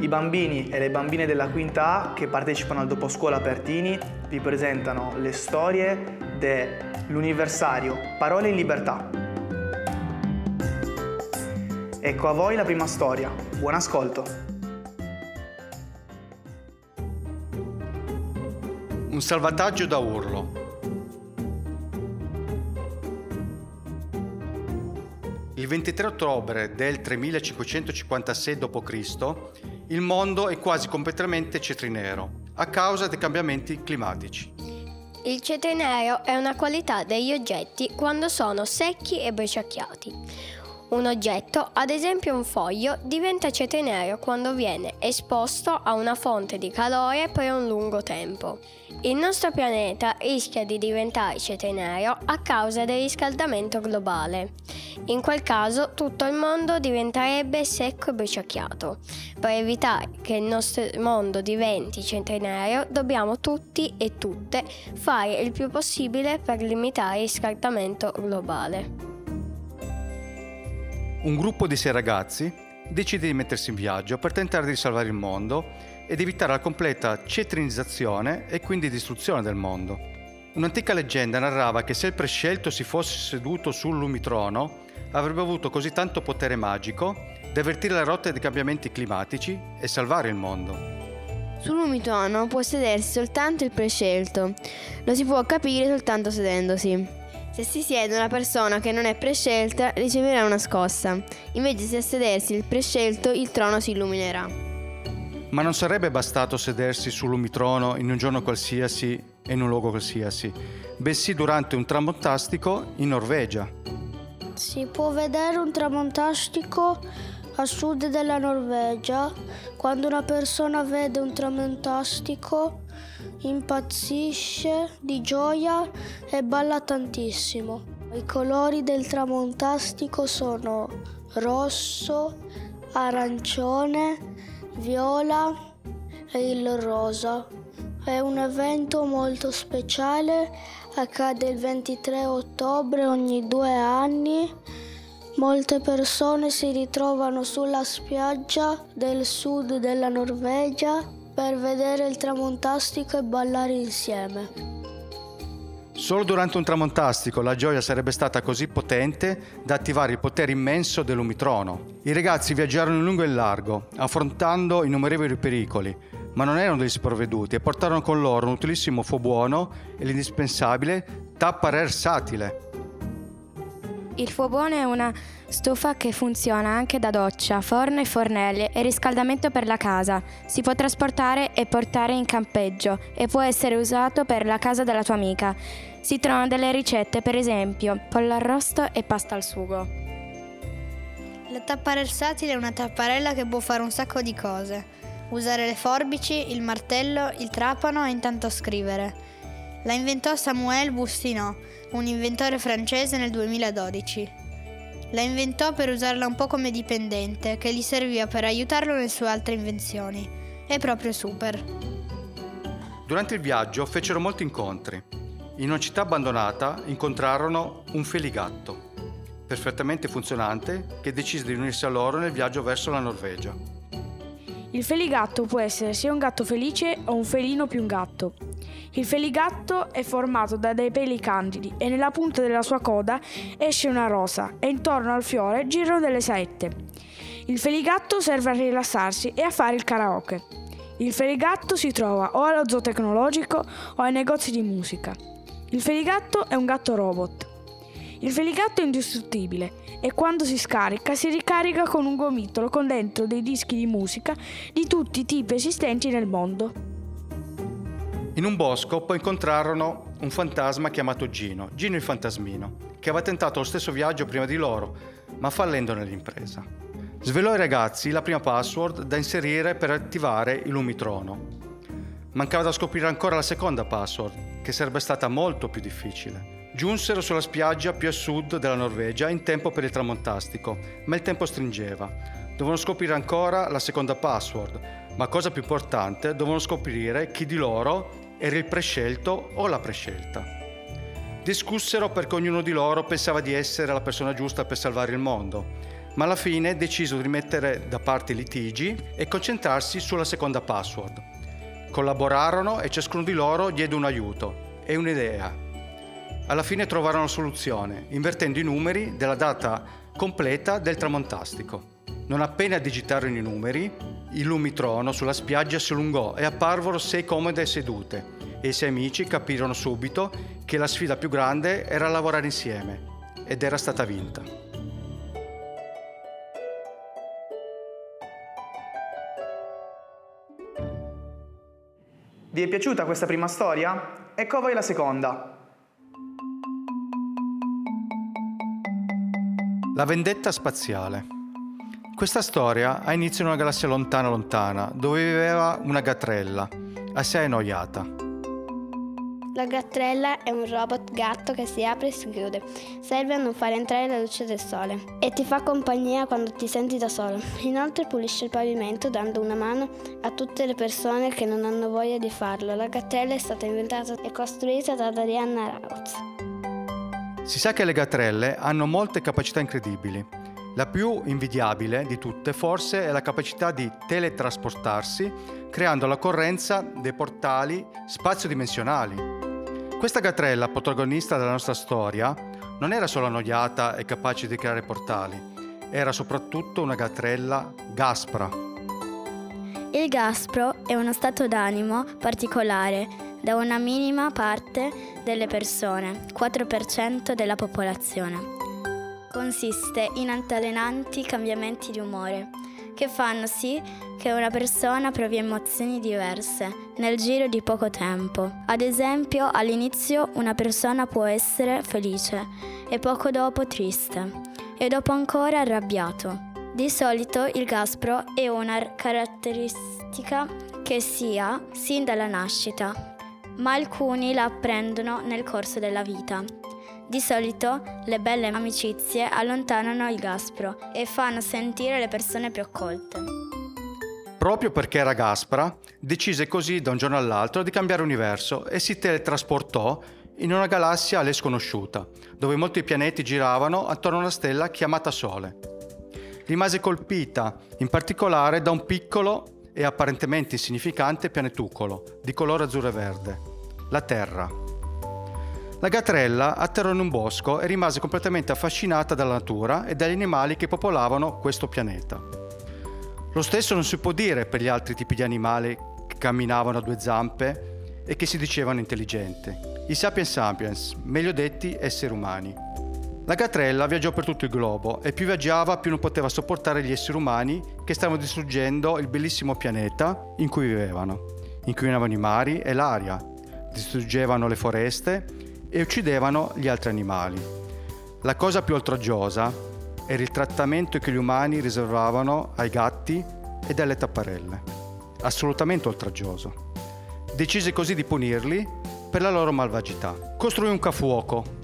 I bambini e le bambine della quinta A che partecipano al doposcuola Pertini vi presentano le storie dell'universario Parole in libertà. Ecco a voi la prima storia. Buon ascolto. Un salvataggio da urlo. Il 23 ottobre del 3556 d.C. il mondo è quasi completamente cetrinero a causa dei cambiamenti climatici. Il cetrinero è una qualità degli oggetti quando sono secchi e bruciacchiati. Un oggetto, ad esempio un foglio, diventa cetrinero quando viene esposto a una fonte di calore per un lungo tempo. Il nostro pianeta rischia di diventare cetrinero a causa del riscaldamento globale. In quel caso tutto il mondo diventerebbe secco e bruciacchiato. Per evitare che il nostro mondo diventi cetrinero dobbiamo tutti e tutte fare il più possibile per limitare il riscaldamento globale. Un gruppo di sei ragazzi decide di mettersi in viaggio per tentare di salvare il mondo ed evitare la completa cetrinizzazione e quindi distruzione del mondo. Un'antica leggenda narrava che se il prescelto si fosse seduto sul lumitrono avrebbe avuto così tanto potere magico da avvertire la rotta dei cambiamenti climatici e salvare il mondo. Sul lumitrono può sedersi soltanto il prescelto, lo si può capire soltanto sedendosi. Se si siede una persona che non è prescelta riceverà una scossa, invece se a sedersi il prescelto il trono si illuminerà. Ma non sarebbe bastato sedersi sul lumitrono in un giorno qualsiasi e in un luogo qualsiasi, bensì durante un tramontastico in Norvegia. Si può vedere un tramontastico a sud della Norvegia. Quando una persona vede un tramontastico impazzisce di gioia e balla tantissimo. I colori del tramontastico sono rosso, arancione, viola e il rosa. È un evento molto speciale, accade il 23 ottobre ogni due anni. Molte persone si ritrovano sulla spiaggia del sud della Norvegia per vedere il tramontastico e ballare insieme. Solo durante un tramontastico la gioia sarebbe stata così potente da attivare il potere immenso dell'Umitrono. I ragazzi viaggiarono in lungo e in largo, affrontando innumerevoli pericoli, ma non erano degli sprovveduti e portarono con loro un utilissimo buono e l'indispensabile tapparer satile. Il fuobuono è una stufa che funziona anche da doccia, forno e fornelli e riscaldamento per la casa. Si può trasportare e portare in campeggio e può essere usato per la casa della tua amica. Si trovano delle ricette, per esempio, pollo arrosto e pasta al sugo. La tapparella versatile è una tapparella che può fare un sacco di cose. Usare le forbici, il martello, il trapano e intanto scrivere. La inventò Samuel Bustinot, un inventore francese nel 2012. La inventò per usarla un po' come dipendente, che gli serviva per aiutarlo nelle sue altre invenzioni. È proprio super. Durante il viaggio fecero molti incontri. In una città abbandonata incontrarono un feligatto, perfettamente funzionante, che decise di unirsi a loro nel viaggio verso la Norvegia. Il feligatto può essere sia un gatto felice o un felino più un gatto. Il feligatto è formato da dei peli candidi e nella punta della sua coda esce una rosa e intorno al fiore girano delle saette. Il feligatto serve a rilassarsi e a fare il karaoke. Il feligatto si trova o allo zoo tecnologico o ai negozi di musica. Il feligatto è un gatto robot. Il feligatto è indistruttibile e quando si scarica si ricarica con un gomitolo con dentro dei dischi di musica di tutti i tipi esistenti nel mondo. In un bosco poi incontrarono un fantasma chiamato Gino, Gino il fantasmino, che aveva tentato lo stesso viaggio prima di loro, ma fallendo nell'impresa. Svelò ai ragazzi la prima password da inserire per attivare il lumitrono. Mancava da scoprire ancora la seconda password, che sarebbe stata molto più difficile. Giunsero sulla spiaggia più a sud della Norvegia in tempo per il tramontastico, ma il tempo stringeva. Dovevano scoprire ancora la seconda password, ma cosa più importante, dovevano scoprire chi di loro era il prescelto o la prescelta. Discussero perché ognuno di loro pensava di essere la persona giusta per salvare il mondo. ma alla fine decisero di mettere da parte i litigi e concentrarsi sulla seconda password. Collaborarono e ciascuno di loro diede un aiuto e un'idea. Alla fine trovarono soluzione, invertendo i numeri della data completa del tramontastico. Non appena digitarono i numeri, il lumitrono sulla spiaggia si allungò e apparvero sei comode sedute e i sei amici capirono subito che la sfida più grande era lavorare insieme ed era stata vinta. Vi è piaciuta questa prima storia? Ecco a voi la seconda. La vendetta spaziale. Questa storia ha inizio in una galassia lontana lontana, dove viveva una gatrella, assai annoiata. La grattrella è un robot gatto che si apre e si chiude. Serve a non far entrare la luce del sole e ti fa compagnia quando ti senti da solo. Inoltre pulisce il pavimento dando una mano a tutte le persone che non hanno voglia di farlo. La grattrella è stata inventata e costruita da Darianna Rauz. Si sa che le gatrelle hanno molte capacità incredibili. La più invidiabile di tutte forse è la capacità di teletrasportarsi creando la correnza dei portali spazio-dimensionali. Questa gatrella, protagonista della nostra storia, non era solo annoiata e capace di creare portali, era soprattutto una gatrella gaspra. Il gaspro è uno stato d'animo particolare da una minima parte delle persone, 4% della popolazione. Consiste in altalenanti cambiamenti di umore che fanno sì che una persona provi emozioni diverse nel giro di poco tempo. Ad esempio, all'inizio una persona può essere felice e poco dopo triste e dopo ancora arrabbiato. Di solito il gaspro è una caratteristica che si ha sin dalla nascita, ma alcuni la apprendono nel corso della vita. Di solito le belle amicizie allontanano il gaspro e fanno sentire le persone più accolte. Proprio perché era gaspra, decise così da un giorno all'altro di cambiare universo e si teletrasportò in una galassia alle sconosciuta, dove molti pianeti giravano attorno a una stella chiamata Sole. Rimase colpita in particolare da un piccolo e apparentemente insignificante pianetucolo di colore azzurro e verde, la Terra. La gatrella atterrò in un bosco e rimase completamente affascinata dalla natura e dagli animali che popolavano questo pianeta. Lo stesso non si può dire per gli altri tipi di animali che camminavano a due zampe e che si dicevano intelligenti. I sapiens sapiens, meglio detti esseri umani. La gatrella viaggiò per tutto il globo e più viaggiava più non poteva sopportare gli esseri umani che stavano distruggendo il bellissimo pianeta in cui vivevano. Inquinavano i mari e l'aria, distruggevano le foreste e uccidevano gli altri animali. La cosa più oltraggiosa era il trattamento che gli umani riservavano ai gatti e alle tapparelle. Assolutamente oltraggioso. Decise così di punirli per la loro malvagità. Costruì un cafuoco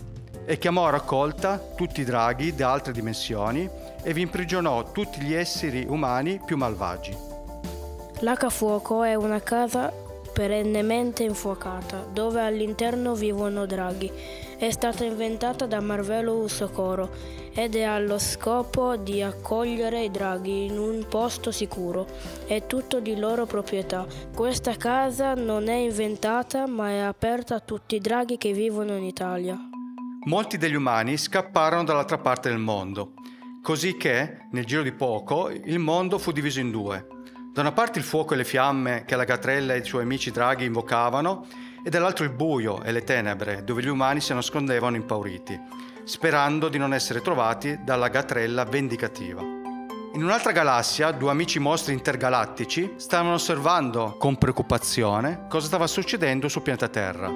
e chiamò a raccolta tutti i draghi da altre dimensioni e vi imprigionò tutti gli esseri umani più malvagi. L'H-Fuoco è una casa perennemente infuocata, dove all'interno vivono draghi. È stata inventata da Marvelo Socorro ed è allo scopo di accogliere i draghi in un posto sicuro. È tutto di loro proprietà. Questa casa non è inventata ma è aperta a tutti i draghi che vivono in Italia. Molti degli umani scapparono dall'altra parte del mondo, così che, nel giro di poco, il mondo fu diviso in due. Da una parte il fuoco e le fiamme che la gatrella e i suoi amici draghi invocavano, e dall'altro il buio e le tenebre, dove gli umani si nascondevano impauriti, sperando di non essere trovati dalla gatrella vendicativa. In un'altra galassia, due amici mostri intergalattici stavano osservando con preoccupazione cosa stava succedendo sul pianeta Terra.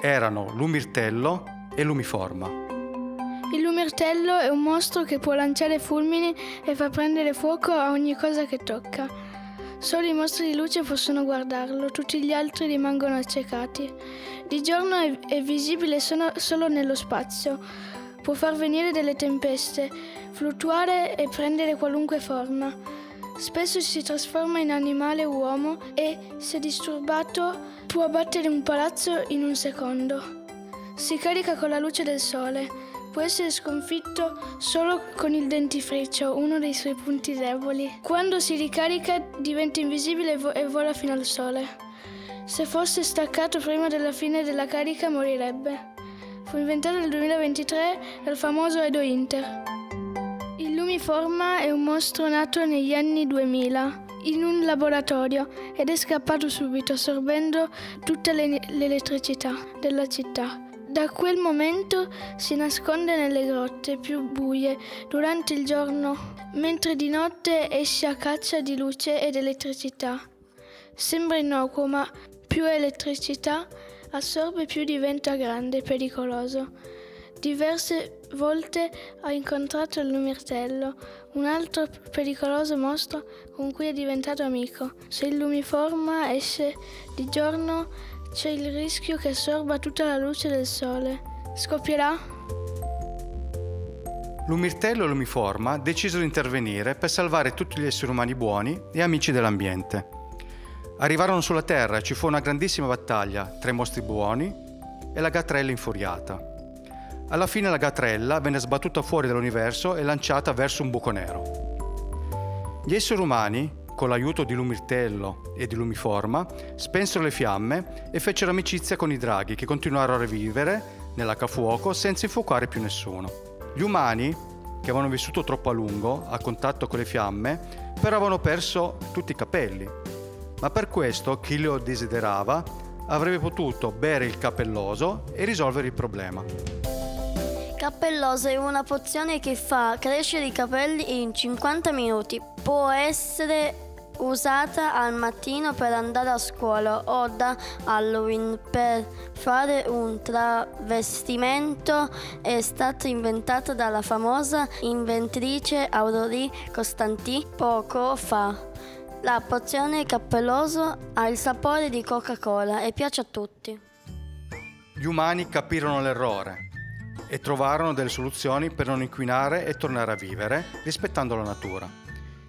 Erano Lumirtello e Lumiforma. Il lumirtello è un mostro che può lanciare fulmini e far prendere fuoco a ogni cosa che tocca. Solo i mostri di luce possono guardarlo, tutti gli altri rimangono accecati. Di giorno è, è visibile solo, nello spazio. Può far venire delle tempeste, fluttuare e prendere qualunque forma. Spesso si trasforma in animale uomo e, se disturbato, può abbattere un palazzo in un secondo. Si carica con la luce del sole. può essere sconfitto solo con il dentifricio, uno dei suoi punti deboli. Quando si ricarica diventa invisibile e vola fino al sole. Se fosse staccato prima della fine della carica morirebbe. Fu inventato nel 2023 dal famoso Edo Inter. Il Lumiforma è un mostro nato negli anni 2000 in un laboratorio ed è scappato subito assorbendo tutta l'elettricità della città. Da quel momento si nasconde nelle grotte più buie durante il giorno, mentre di notte esce a caccia di luce ed elettricità. Sembra innocuo, ma più elettricità assorbe più diventa grande e pericoloso. Diverse volte ha incontrato il lumirtello, un altro pericoloso mostro con cui è diventato amico. Se il lumiforma esce di giorno c'è il rischio che assorba tutta la luce del sole. Scoppierà? L'umirtello Lumiforma decisero di intervenire per salvare tutti gli esseri umani buoni e amici dell'ambiente. Arrivarono sulla Terra e ci fu una grandissima battaglia tra i mostri buoni e la Gatrella infuriata. Alla fine la Gatrella venne sbattuta fuori dall'universo e lanciata verso un buco nero. Gli esseri umani, con l'aiuto di Lumirtello e di Lumiforma, spensero le fiamme e fecero amicizia con i draghi che continuarono a rivivere nell'H-fuoco senza infuocare più nessuno. Gli umani, che avevano vissuto troppo a lungo a contatto con le fiamme, però avevano perso tutti i capelli ma per questo chi lo desiderava avrebbe potuto bere il cappelloso e risolvere il problema. Cappelloso è una pozione che fa crescere i capelli in 50 minuti. Può essere usata al mattino per andare a scuola o da Halloween per fare un travestimento è stata inventata dalla famosa inventrice Aurori Costanti poco fa. La pozione cappelloso ha il sapore di Coca-Cola e piace a tutti. Gli umani capirono l'errore e trovarono delle soluzioni per non inquinare e tornare a vivere rispettando la natura.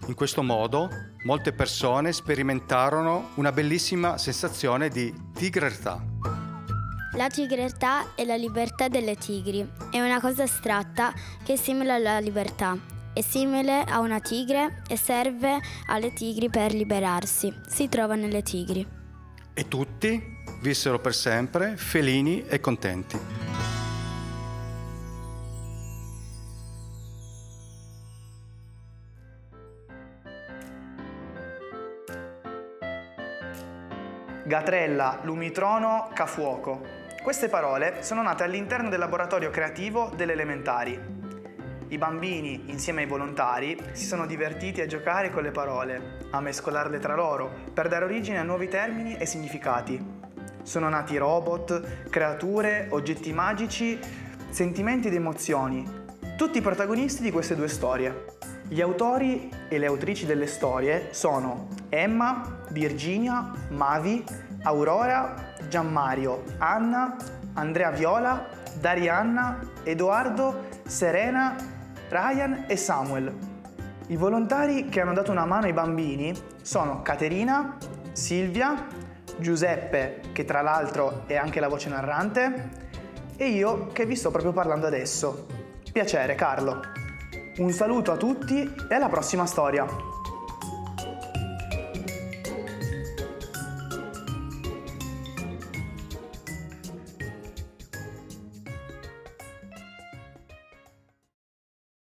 In questo modo molte persone sperimentarono una bellissima sensazione di tigretà. La tigretà è la libertà delle tigri, è una cosa astratta che è simile alla libertà è simile a una tigre e serve alle tigri per liberarsi. Si trova nelle tigri. E tutti vissero per sempre felini e contenti. Gatrella, Lumitrono, Cafuoco. Queste parole sono nate all'interno del laboratorio creativo delle elementari i bambini, insieme ai volontari, si sono divertiti a giocare con le parole, a mescolarle tra loro, per dare origine a nuovi termini e significati. Sono nati robot, creature, oggetti magici, sentimenti ed emozioni, tutti i protagonisti di queste due storie. Gli autori e le autrici delle storie sono Emma, Virginia, Mavi, Aurora, Gianmario, Anna, Andrea Viola, Darianna, Edoardo, Serena Ryan e Samuel. I volontari che hanno dato una mano ai bambini sono Caterina, Silvia, Giuseppe, che tra l'altro è anche la voce narrante, e io che vi sto proprio parlando adesso. Piacere, Carlo. Un saluto a tutti e alla prossima storia.